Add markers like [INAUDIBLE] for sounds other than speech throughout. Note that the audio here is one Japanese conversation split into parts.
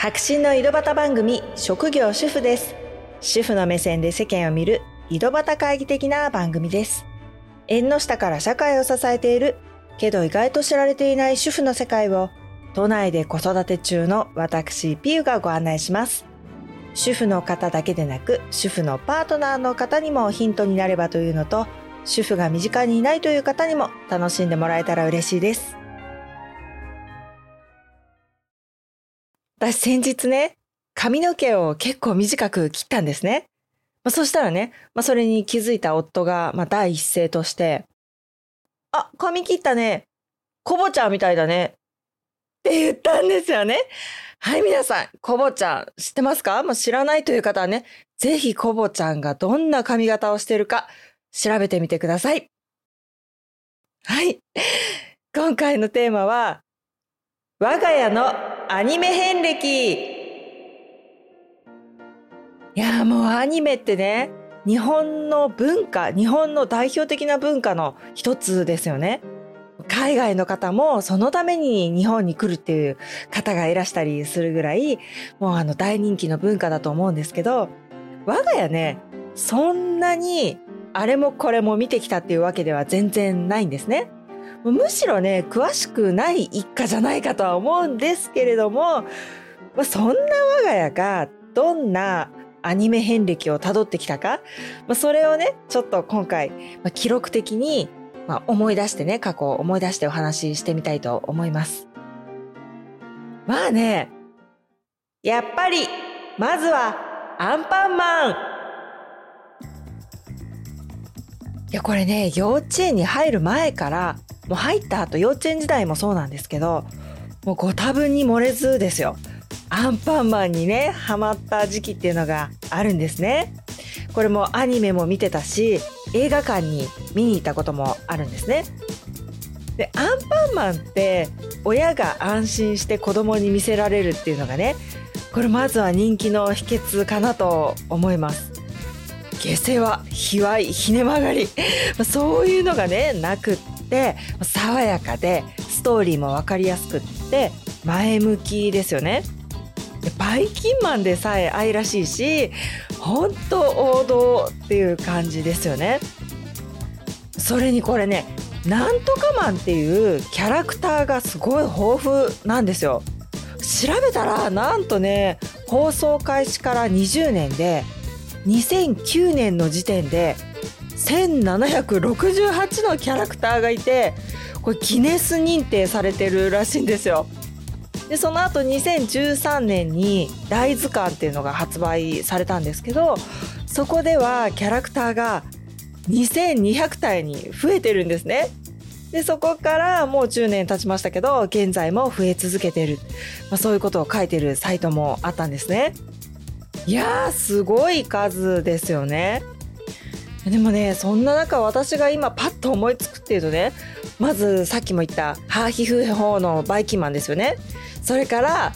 白真の井戸端番組職業主婦です。主婦の目線で世間を見る井戸端会議的な番組です。縁の下から社会を支えているけど意外と知られていない主婦の世界を都内で子育て中の私ピューがご案内します。主婦の方だけでなく主婦のパートナーの方にもヒントになればというのと主婦が身近にいないという方にも楽しんでもらえたら嬉しいです。私先日ね、髪の毛を結構短く切ったんですね。まあ、そしたらね、まあ、それに気づいた夫が、まあ、第一声として、あ、髪切ったね。コボちゃんみたいだね。って言ったんですよね。はい、皆さん、コボちゃん知ってますか？もう知らないという方はね、ぜひコボちゃんがどんな髪型をしてるか調べてみてください。はい。今回のテーマは、我が家のアニメ遍歴いやもうアニメってね日本の文化日本の代表的な文化の一つですよね。海外の方もそのために日本に来るっていう方がいらしたりするぐらいもうあの大人気の文化だと思うんですけど我が家ねそんなにあれもこれも見てきたっていうわけでは全然ないんですね。むしろね詳しくない一家じゃないかとは思うんですけれども、まあ、そんな我が家がどんなアニメ遍歴をたどってきたか、まあ、それをねちょっと今回、まあ、記録的に、ま、思い出してね過去を思い出してお話ししてみたいと思います。まあねやっぱりまずはアンパンマンいやこれね幼稚園に入る前からもう入った後幼稚園時代もそうなんですけどもうご多分に漏れずですよ。アンパンマンにねハマった時期っていうのがあるんですね。これもアニメも見てたし映画館に見に行ったこともあるんですね。でアンパンマンって親が安心して子供に見せられるっていうのがねこれまずは人気の秘訣かなと思います。下世話卑猥ひね曲がり [LAUGHS] そういうのがねなくって爽やかでストーリーも分かりやすくって前向きですよね。バイキンマンでさえ愛らしいし本当王道っていう感じですよね。それにこれねなんとかマンっていうキャラクターがすごい豊富なんですよ。調べたらなんとね放送開始から20年で2009年の時点で1768のキャラクターがいてこれギネス認定されてるらしいんですよ。でその後2013年に大図鑑っていうのが発売されたんですけどそこではキャラクターが2200体に増えてるんですね。でそこからもう10年経ちましたけど現在も増え続けてる、まあ、そういうことを書いてるサイトもあったんですね。いやすごい数ですよね。でもねそんな中私が今パッと思いつくっていうとねまずさっきも言ったハーヒフ法のバイキンマンですよね。それから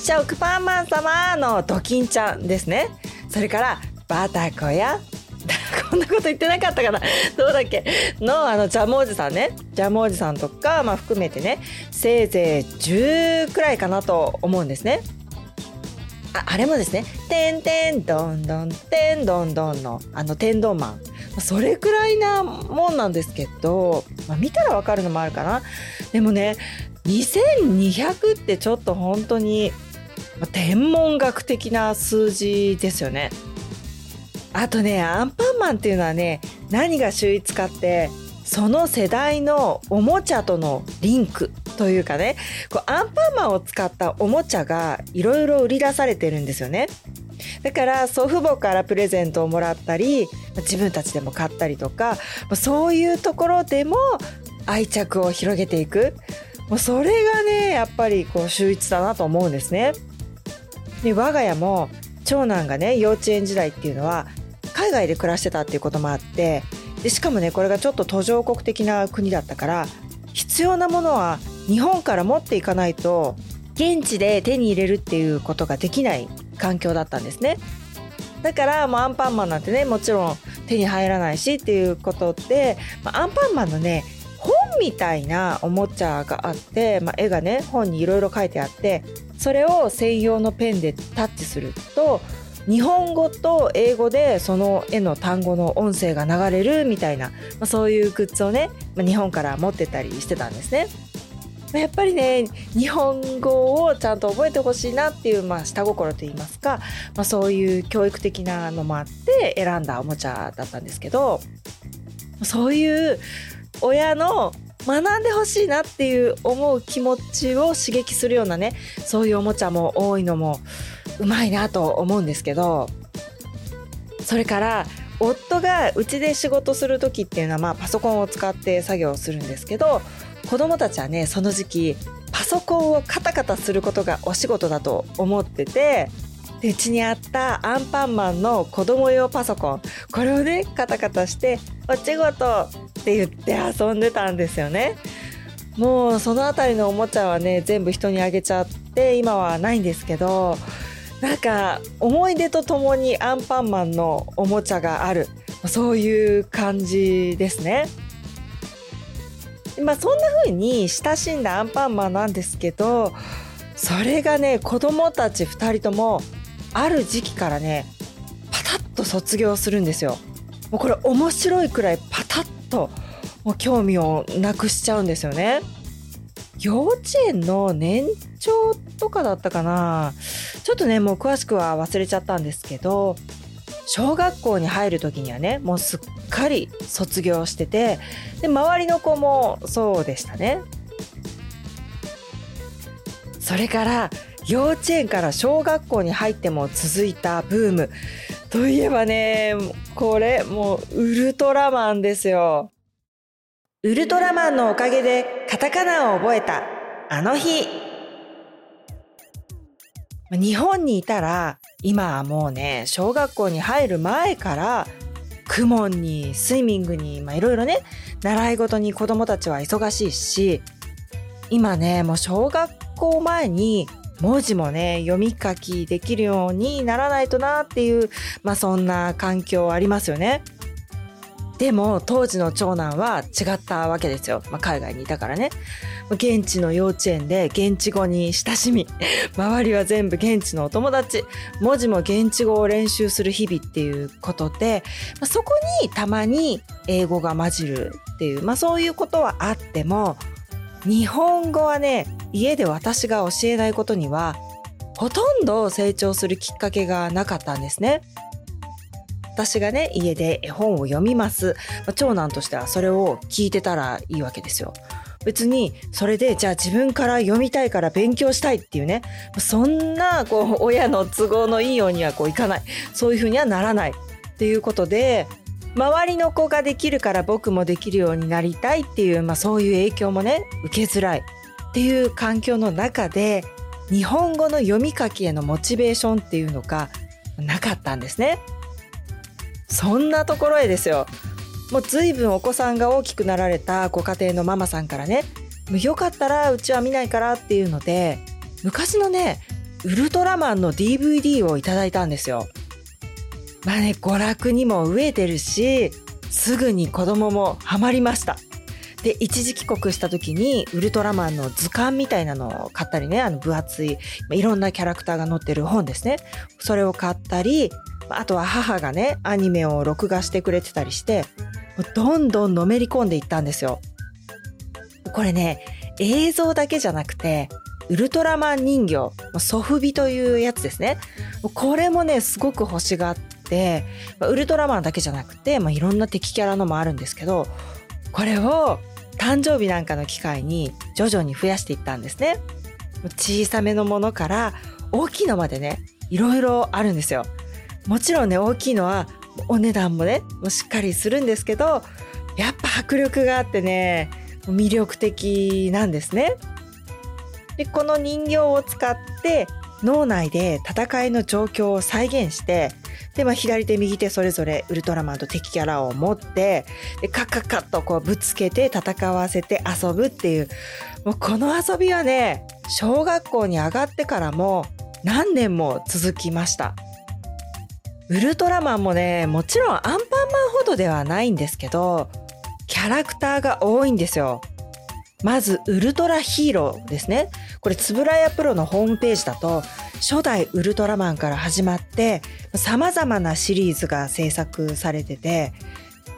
食パンマン様のドキンちゃんですね。それからバタコや [LAUGHS] こんなこと言ってなかったかな。どうだっけ？のあのジャムおじさんね。ジャムおじさんとか、まあ、含めてねせいぜい10くらいかなと思うんですね。ああれもですね「てんてんどんどんてんどんどん」のあの天丼マン。それくらいなもんなんですけど、まあ、見たらわかるのもあるかな。でもね2200ってちょっと本当に天文学的な数字ですよね。あとねアンパンマンっていうのはね何が秀逸かってその世代のおもちゃとのリンクというかねこうアンパンマンを使ったおもちゃがいろいろ売り出されてるんですよね。だから祖父母からプレゼントをもらったり自分たちでも買ったりとかそういうところでも愛着を広げていくもうそれがねやっぱりこう秀逸だなと思うんですね。で我が家も長男がね幼稚園時代っていうのは海外で暮らしてたっていうこともあってでしかもねこれがちょっと途上国的な国だったから必要なものは日本から持っていかないと現地で手に入れるっていうことができない環境だったんですね。だからもうアンパンマンなんてねもちろん手に入らないしっていうことで、まあ、アンパンマンのね本みたいなおもちゃがあって、まあ、絵がね本にいろいろ書いてあってそれを専用のペンでタッチすると日本語と英語でその絵の単語の音声が流れるみたいな、まあ、そういうグッズをね、まあ、日本から持ってたりしてたんですね。やっぱりね日本語をちゃんと覚えてほしいなっていう、まあ、下心といいますか、まあ、そういう教育的なのもあって選んだおもちゃだったんですけどそういう親の学んでほしいなっていう思う気持ちを刺激するようなねそういうおもちゃも多いのもうまいなと思うんですけどそれから夫がうちで仕事する時っていうのは、まあ、パソコンを使って作業をするんですけど子供たちはねその時期パソコンをカタカタすることがお仕事だと思っててうちにあったアンパンマンの子供用パソコンこれをねカタカタして「お仕事!」って言って遊んでたんですよね。もうその辺りのおもちゃはね全部人にあげちゃって今はないんですけどなんか思い出とともにアンパンマンのおもちゃがあるそういう感じですね。まあそんな風に親しんだアンパンマンなんですけどそれがね子供たち2人ともある時期からねパタッと卒業するんですよ。もうこれ面白いくらいパタッともう興味をなくしちゃうんですよね。幼稚園の年長とかだったかな。ちょっとねもう詳しくは忘れちゃったんですけど小学校に入る時にはねもうすっかり卒業しててで周りの子もそうでしたね。それから幼稚園から小学校に入っても続いたブーム。といえばねこれもうウルトラマンですよ。ウルトラマンのおかげでカタカナを覚えたあの日。日本にいたら今はもうね小学校に入る前から公文にスイミングにいろいろね習い事に子どもたちは忙しいし今ねもう小学校前に文字もね読み書きできるようにならないとなっていうまあそんな環境ありますよね。でも当時の長男は違ったわけですよ、まあ、海外にいたからね。現地の幼稚園で現地語に親しみ。[LAUGHS] 周りは全部現地のお友達。文字も現地語を練習する日々っていうことで、まあ、そこにたまに英語が混じるっていう、まあ、そういうことはあっても日本語はね家で私が教えないことにはほとんど成長するきっかけがなかったんですね。私がね家で絵本を読みます、まあ、長男としてはそれを聞いてたらいいわけですよ。別にそれでじゃあ自分から読みたいから勉強したいっていうねそんなこう親の都合のいいようにはこういかないそういうふうにはならないっていうことで周りの子ができるから僕もできるようになりたいっていう、まあ、そういう影響もね受けづらいっていう環境の中で日本語の読み書きへのモチベーションっていうのがなかったんですね。そんなところへですよもう随分お子さんが大きくなられたご家庭のママさんからねよかったらうちは見ないからっていうので昔のねウルトラマンの DVD をいただいたんですよ。まあね娯楽にも飢えてるしすぐに子供もハマりました。で一時帰国した時にウルトラマンの図鑑みたいなのを買ったりねあの分厚いいろんなキャラクターが載ってる本ですね。それを買ったりあとは母がねアニメを録画してくれてたりしてどんどんのめり込んでいったんですよ。これね映像だけじゃなくてウルトラマン人形ソフビというやつですね。これもねすごく欲しがってウルトラマンだけじゃなくて、まあ、いろんな敵キャラのもあるんですけどこれを誕生日なんかの機会に徐々に増やしていったんですね。小さめのものから大きいのまでねいろいろあるんですよ。もちろんね大きいのはお値段もねもしっかりするんですけどやっぱ迫力があってね魅力的なんですね。でこの人形を使って脳内で戦いの状況を再現してで、まあ、左手右手それぞれウルトラマンと敵キャラを持ってでカッカッカッとこうぶつけて戦わせて遊ぶっていうもうこの遊びはね小学校に上がってからも何年も続きました。ウルトラマンもねもちろんアンパンマンほどではないんですけどキャラクターが多いんですよ。まずウルトラヒーローですね。これ、つぶらやプロのホームページだと、初代ウルトラマンから始まって、様々なシリーズが制作されてて、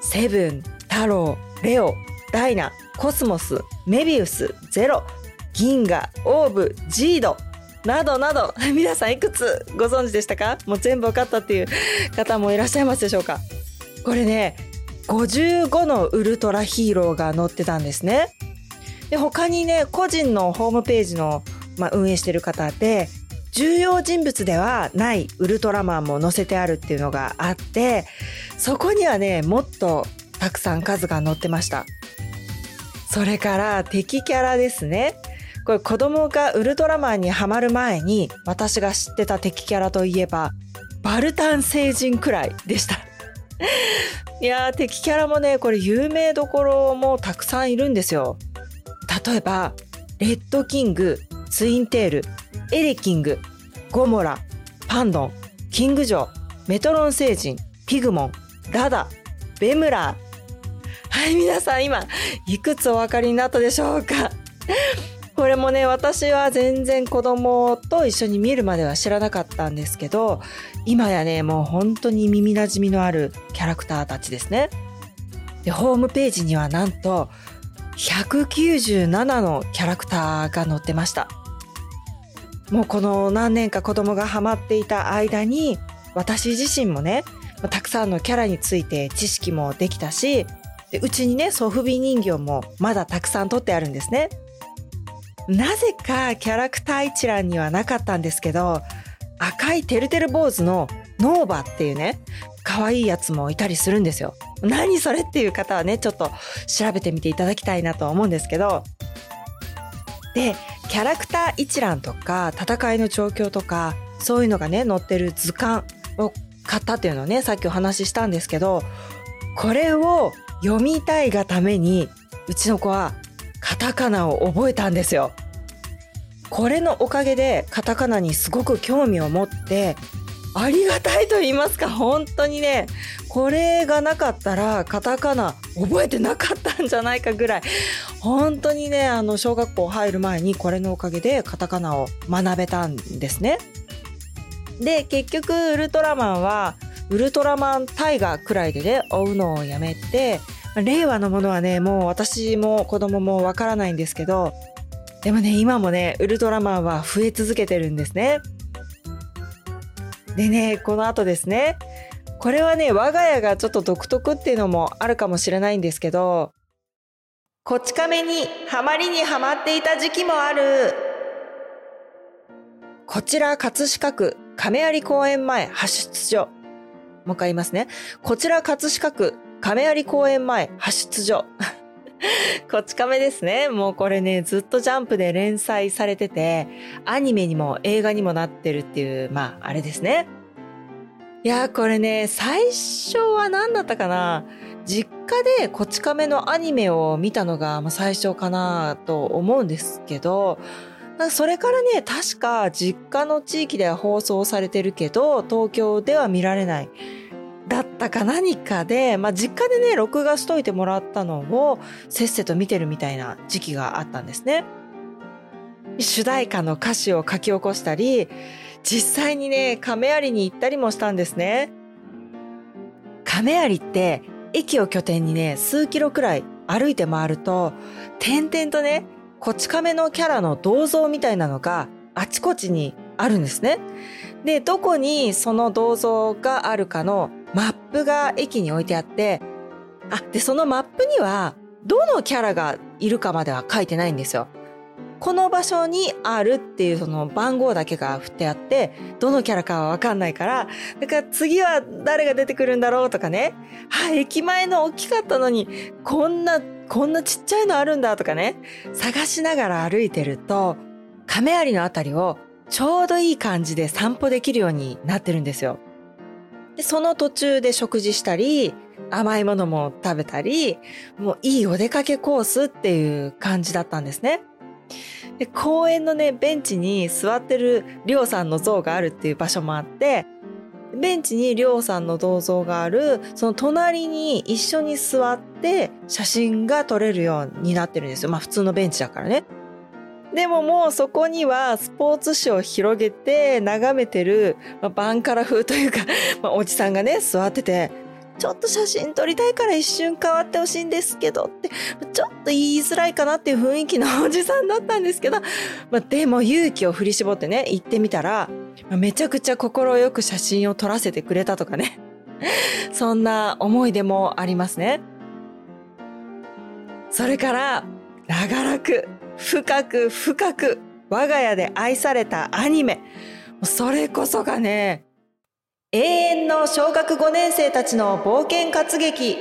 セブン、太郎、レオ、ダイナ、コスモス、メビウス、ゼロ、銀河、オーブ、ジード、などなど、[LAUGHS] 皆さんいくつご存知でしたか？もう全部分かったっていう方もいらっしゃいますでしょうか？これね、55のウルトラヒーローが載ってたんですね。で、他にね、個人のホームページの、まあ、運営してる方で、重要人物ではないウルトラマンも載せてあるっていうのがあって、そこにはね、もっとたくさん数が載ってました。それから敵キャラですね。これ子供がウルトラマンにはまる前に私が知ってた敵キャラといえばバルタン星人くらいでした。[LAUGHS] いやー敵キャラもねこれ有名どころもたくさんいるんですよ。例えばレッドキングツインテールエレキングゴモラパンドンキングジョーメトロン星人ピグモンラダベムラー。はい皆さん今いくつお分かりになったでしょうか？これもね私は全然子供と一緒に見るまでは知らなかったんですけど今やねもう本当に耳なじみのあるキャラクターたちですね。でホームページにはなんと197のキャラクターが載ってました。もうこの何年か子供がハマっていた間に私自身もねたくさんのキャラについて知識もできたしでうちにねソフビ人形もまだたくさん取ってあるんですね。なぜかキャラクター一覧にはなかったんですけど赤いてるてる坊主のノーバっていうね可愛いやつもいたりするんですよ。何それっていう方はねちょっと調べてみていただきたいなと思うんですけど。でキャラクター一覧とか戦いの状況とかそういうのがね載ってる図鑑を買ったっていうのをねさっきお話ししたんですけどこれを読みたいがためにうちの子はカタカナを覚えたんですよ。これのおかげでカタカナにすごく興味を持ってありがたいと言いますか本当にねこれがなかったらカタカナ覚えてなかったんじゃないかぐらい本当にねあの小学校入る前にこれのおかげでカタカナを学べたんですね。で結局ウルトラマンはウルトラマンタイガーくらいでね追うのをやめて令和のものはねもう私も子供もわからないんですけどでもね今もねウルトラマンは増え続けてるんですねでねこの後ですねこれはね我が家がちょっと独特っていうのもあるかもしれないんですけどこち亀にハマりにはまっていた時期もあるこちら葛飾区亀有公園前派出所もう一回言いますね。こちら葛飾区亀有公園前派出所。[LAUGHS] こち亀ですね。もうこれね、ずっとジャンプで連載されてて、アニメにも映画にもなってるっていう、まあ、あれですね。いやこれね、最初は何だったかな実家でこち亀のアニメを見たのが最初かなと思うんですけど、それからね、確か実家の地域では放送されてるけど、東京では見られない。だったか何かで、まあ、実家でね、録画しといてもらったのをせっせと見てるみたいな時期があったんですね。主題歌の歌詞を書き起こしたり、実際にね、亀有に行ったりもしたんですね。亀有って駅を拠点にね、数キロくらい歩いて回ると、点々とね、こち亀のキャラの銅像みたいなのがあちこちにあるんですね。で、どこにその銅像があるかのマップが駅に置いてあって、あ、で、そのマップにはどのキャラがいるかまでは書いてないんですよ。この場所にあるっていうその番号だけが振ってあって、どのキャラかはわかんないから、だから次は誰が出てくるんだろうとかね。はい、駅前の大きかったのに、こんなこんなちっちゃいのあるんだとかね、探しながら歩いてると、亀有のあたりをちょうどいい感じで散歩できるようになってるんですよ。でその途中で食事したり、甘いものも食べたり、もういいお出かけコースっていう感じだったんですね。で公園のね、ベンチに座ってるりょうさんの像があるっていう場所もあって、ベンチにりょうさんの銅像がある、その隣に一緒に座って写真が撮れるようになってるんですよ。まあ普通のベンチだからね。でももうそこにはスポーツ紙を広げて眺めてる、まあ、バンカラ風というか、[LAUGHS] まあ、おじさんがね座っててちょっと写真撮りたいから一瞬変わってほしいんですけどって、ちょっと言いづらいかなっていう雰囲気のおじさんだったんですけど、まあ、でも勇気を振り絞ってね、行ってみたら、めちゃくちゃ心よく写真を撮らせてくれたとかね。[LAUGHS] そんな思い出もありますね。それから、長らく、深く深く、我が家で愛されたアニメ。それこそがね、永遠の小学5年生たちの冒険活劇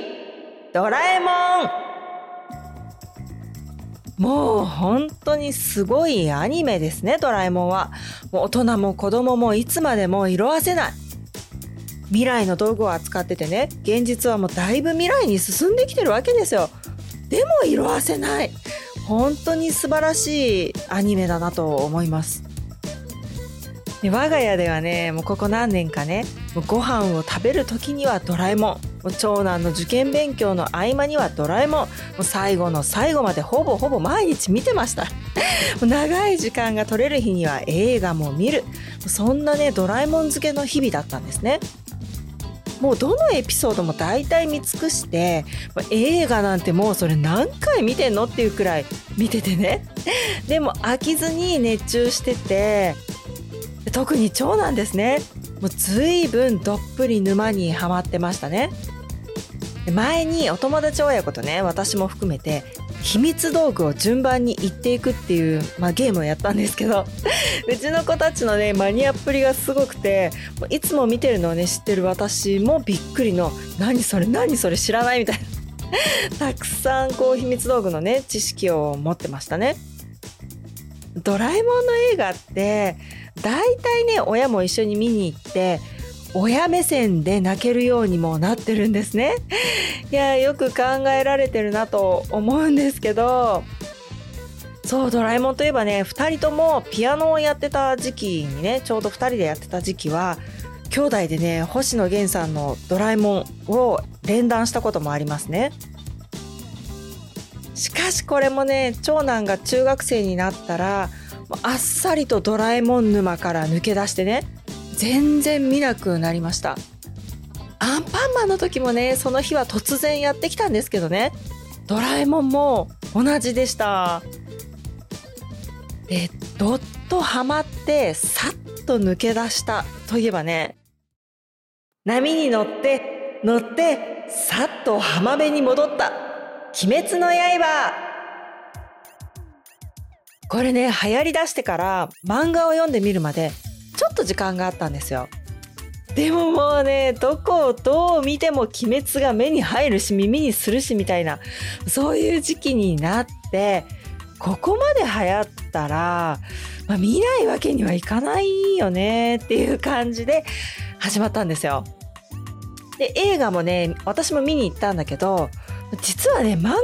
ドラえもん。もう本当にすごいアニメですねドラえもんは。もう大人も子供もいつまでも色あせない。未来の道具を扱っててね現実はもうだいぶ未来に進んできてるわけですよ。でも色あせない。本当に素晴らしいアニメだなと思います。我が家ではねもうここ何年かねもうご飯を食べる時にはドラえもん。長男の受験勉強の合間にはドラえもん。もう最後の最後までほぼほぼ毎日見てました。長い時間が取れる日には映画も見る。そんなねドラえもん漬けの日々だったんですね。もうどのエピソードも大体見尽くして映画なんてもうそれ何回見てんのっていうくらい見ててね。でも飽きずに熱中してて特に長男ですね。もう随分どっぷり沼にはまってましたね。前にお友達親子とね私も含めて秘密道具を順番に言っていくっていう、まあ、ゲームをやったんですけど [LAUGHS] うちの子たちのねマニアっぷりがすごくていつも見てるのをね知ってる私もびっくりの「何それ何それ知らない」みたいな。[LAUGHS] たくさんこう秘密道具のね知識を持ってましたね。ドラえもんの映画って大体ね親も一緒に見に行って親目線で泣けるようにもなってるんですね。[LAUGHS] いやよく考えられてるなと思うんですけどそうドラえもんといえばね2人ともピアノをやってた時期にねちょうど2人でやってた時期は兄弟でね星野源さんの「ドラえもん」を連弾したこともありますね。しかしこれもね長男が中学生になったらあっさりとドラえもん沼から抜け出してね全然見なくなりました。アンパンマンの時もねその日は突然やってきたんですけどねドラえもんも同じでした。でどっとハマってさっと抜け出したといえばね波に乗って乗ってさっと浜辺に戻った。鬼滅の刃これね流行りだしてから漫画を読んでみるまでちょっと時間があったんですよでももうねどこをどう見ても鬼滅が目に入るし耳にするしみたいなそういう時期になってここまで流行ったら、まあ、見ないわけにはいかないよねっていう感じで始まったんですよ。で映画もね私も見に行ったんだけど実はね漫画を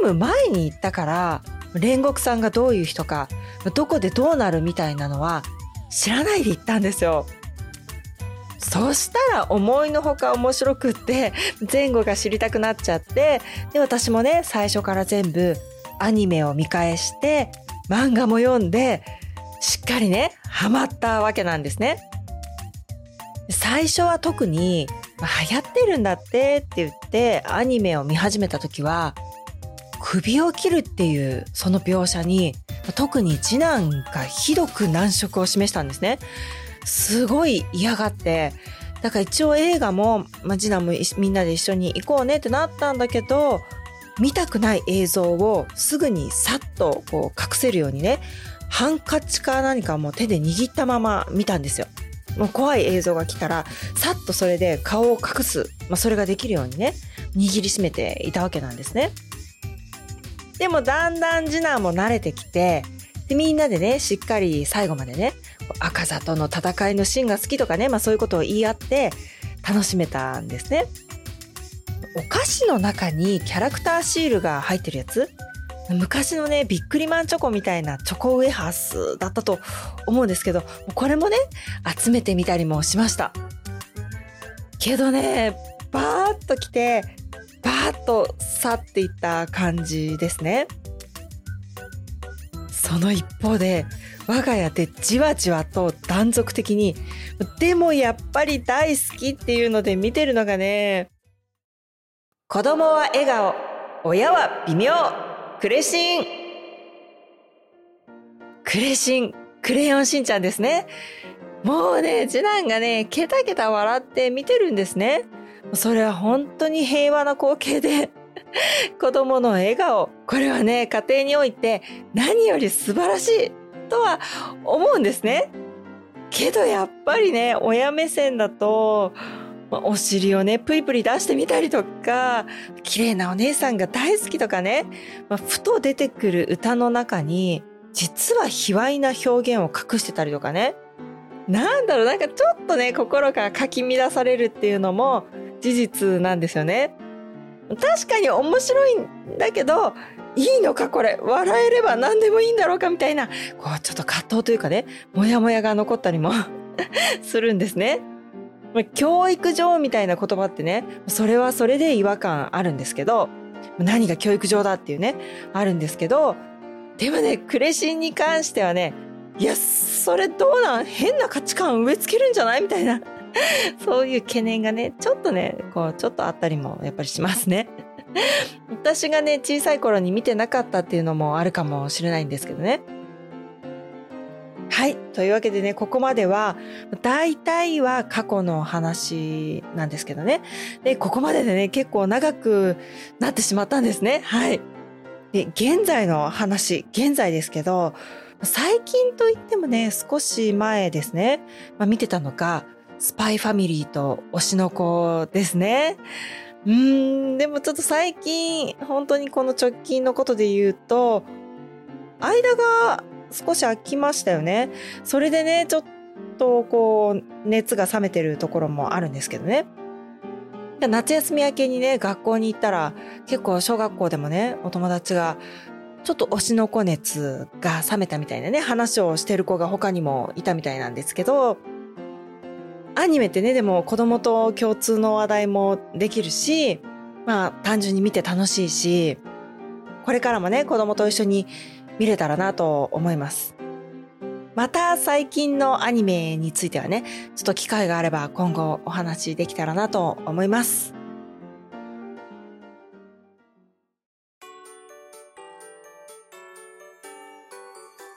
読む前に行ったから煉獄さんがどういう人かどこでどうなるみたいなのは知らないで行ったんですよ。そしたら思いのほか面白くって前後が知りたくなっちゃってで私もね最初から全部アニメを見返して漫画も読んでしっかりねハマったわけなんですね。最初は特に流行ってるんだってって言ってアニメを見始めた時は首を切るっていうその描写に特に次男がひどく難色を示したんですね。すごい嫌がってだから一応映画も、まあ、次男もみんなで一緒に行こうねってなったんだけど見たくない映像をすぐにさっとこう隠せるようにねハンカチか何かもう手で握ったまま見たんですよ。もう怖い映像が来たらさっとそれで顔を隠す、まあ、それができるようにね握りしめていたわけなんですね。でもだんだん次男も慣れてきてでみんなでねしっかり最後までね赤座との戦いのシーンが好きとかね、まあ、そういうことを言い合って楽しめたんですね。お菓子の中にキャラクターシールが入ってるやつ？昔のねビックリマンチョコみたいなチョコウエハースだったと思うんですけどこれもね集めてみたりもしましたけどねバーッと来てバーッと去っていった感じですね。その一方で我が家でじわじわと断続的にでもやっぱり大好きっていうので見てるのがね子供は笑顔親は微妙クレシン。クレシンクレヨンしんちゃんですね。もうね次男がねケタケタ笑って見てるんですね。それは本当に平和な光景で [LAUGHS] 子供の笑顔。これはね、家庭において何より素晴らしいとは思うんですね。けどやっぱりね、親目線だと、お尻をね、ぷりぷり出してみたりとか、綺麗なお姉さんが大好きとかね、まあ、ふと出てくる歌の中に、実は卑猥な表現を隠してたりとかね。なんだろう、なんかちょっとね、心がかき乱されるっていうのも事実なんですよね。確かに面白いんだけど、いいのかこれ笑えれば何でもいいんだろうかみたいな、こうちょっと葛藤というかね、もやもやが残ったりも [LAUGHS] するんですね。教育上みたいな言葉ってね、それはそれで違和感あるんですけど、何が教育上だっていうね、あるんですけど、でもね、クレシンに関してはね、いや、それどうなん？変な価値観植え付けるんじゃない？みたいな。[LAUGHS] そういう懸念がね、ちょっとね、こう、ちょっとあったりもやっぱりしますね。[LAUGHS] 私がね、小さい頃に見てなかったっていうのもあるかもしれないんですけどね。はい。というわけでね、ここまでは、大体は過去の話なんですけどね。で、ここまででね、結構長くなってしまったんですね。はい。で、現在の話、現在ですけど、最近といってもね、少し前ですね、まあ、見てたのが、スパイファミリーと推しの子ですね。うーん、でもちょっと最近、本当にこの直近のことで言うと、間が少し空きましたよね。それでね、ちょっとこう、熱が冷めてるところもあるんですけどね。夏休み明けにね、学校に行ったら、結構小学校でもね、お友達が、ちょっと推しの子熱が冷めたみたいなね、話をしてる子が他にもいたみたいなんですけど、アニメってね、でも子供と共通の話題もできるし、まあ単純に見て楽しいし、これからもね、子供と一緒に見れたらなと思います。また最近のアニメについてはね、ちょっと機会があれば今後お話できたらなと思います。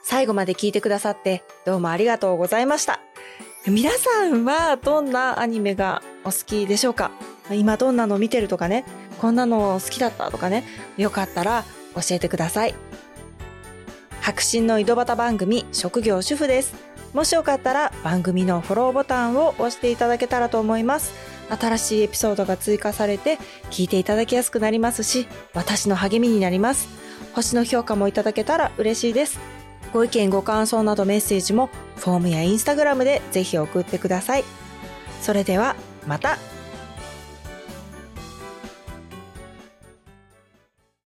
最後まで聞いてくださってどうもありがとうございました。皆さんはどんなアニメがお好きでしょうか？今どんなの見てるとかね、こんなの好きだったとかね、よかったら教えてください。白真の井戸端番組、職業主婦です。もしよかったら番組のフォローボタンを押していただけたらと思います。新しいエピソードが追加されて聞いていただきやすくなりますし、私の励みになります。星の評価もいただけたら嬉しいです。ご意見ご感想などメッセージもフォームやインスタグラムでぜひ送ってください。それではまた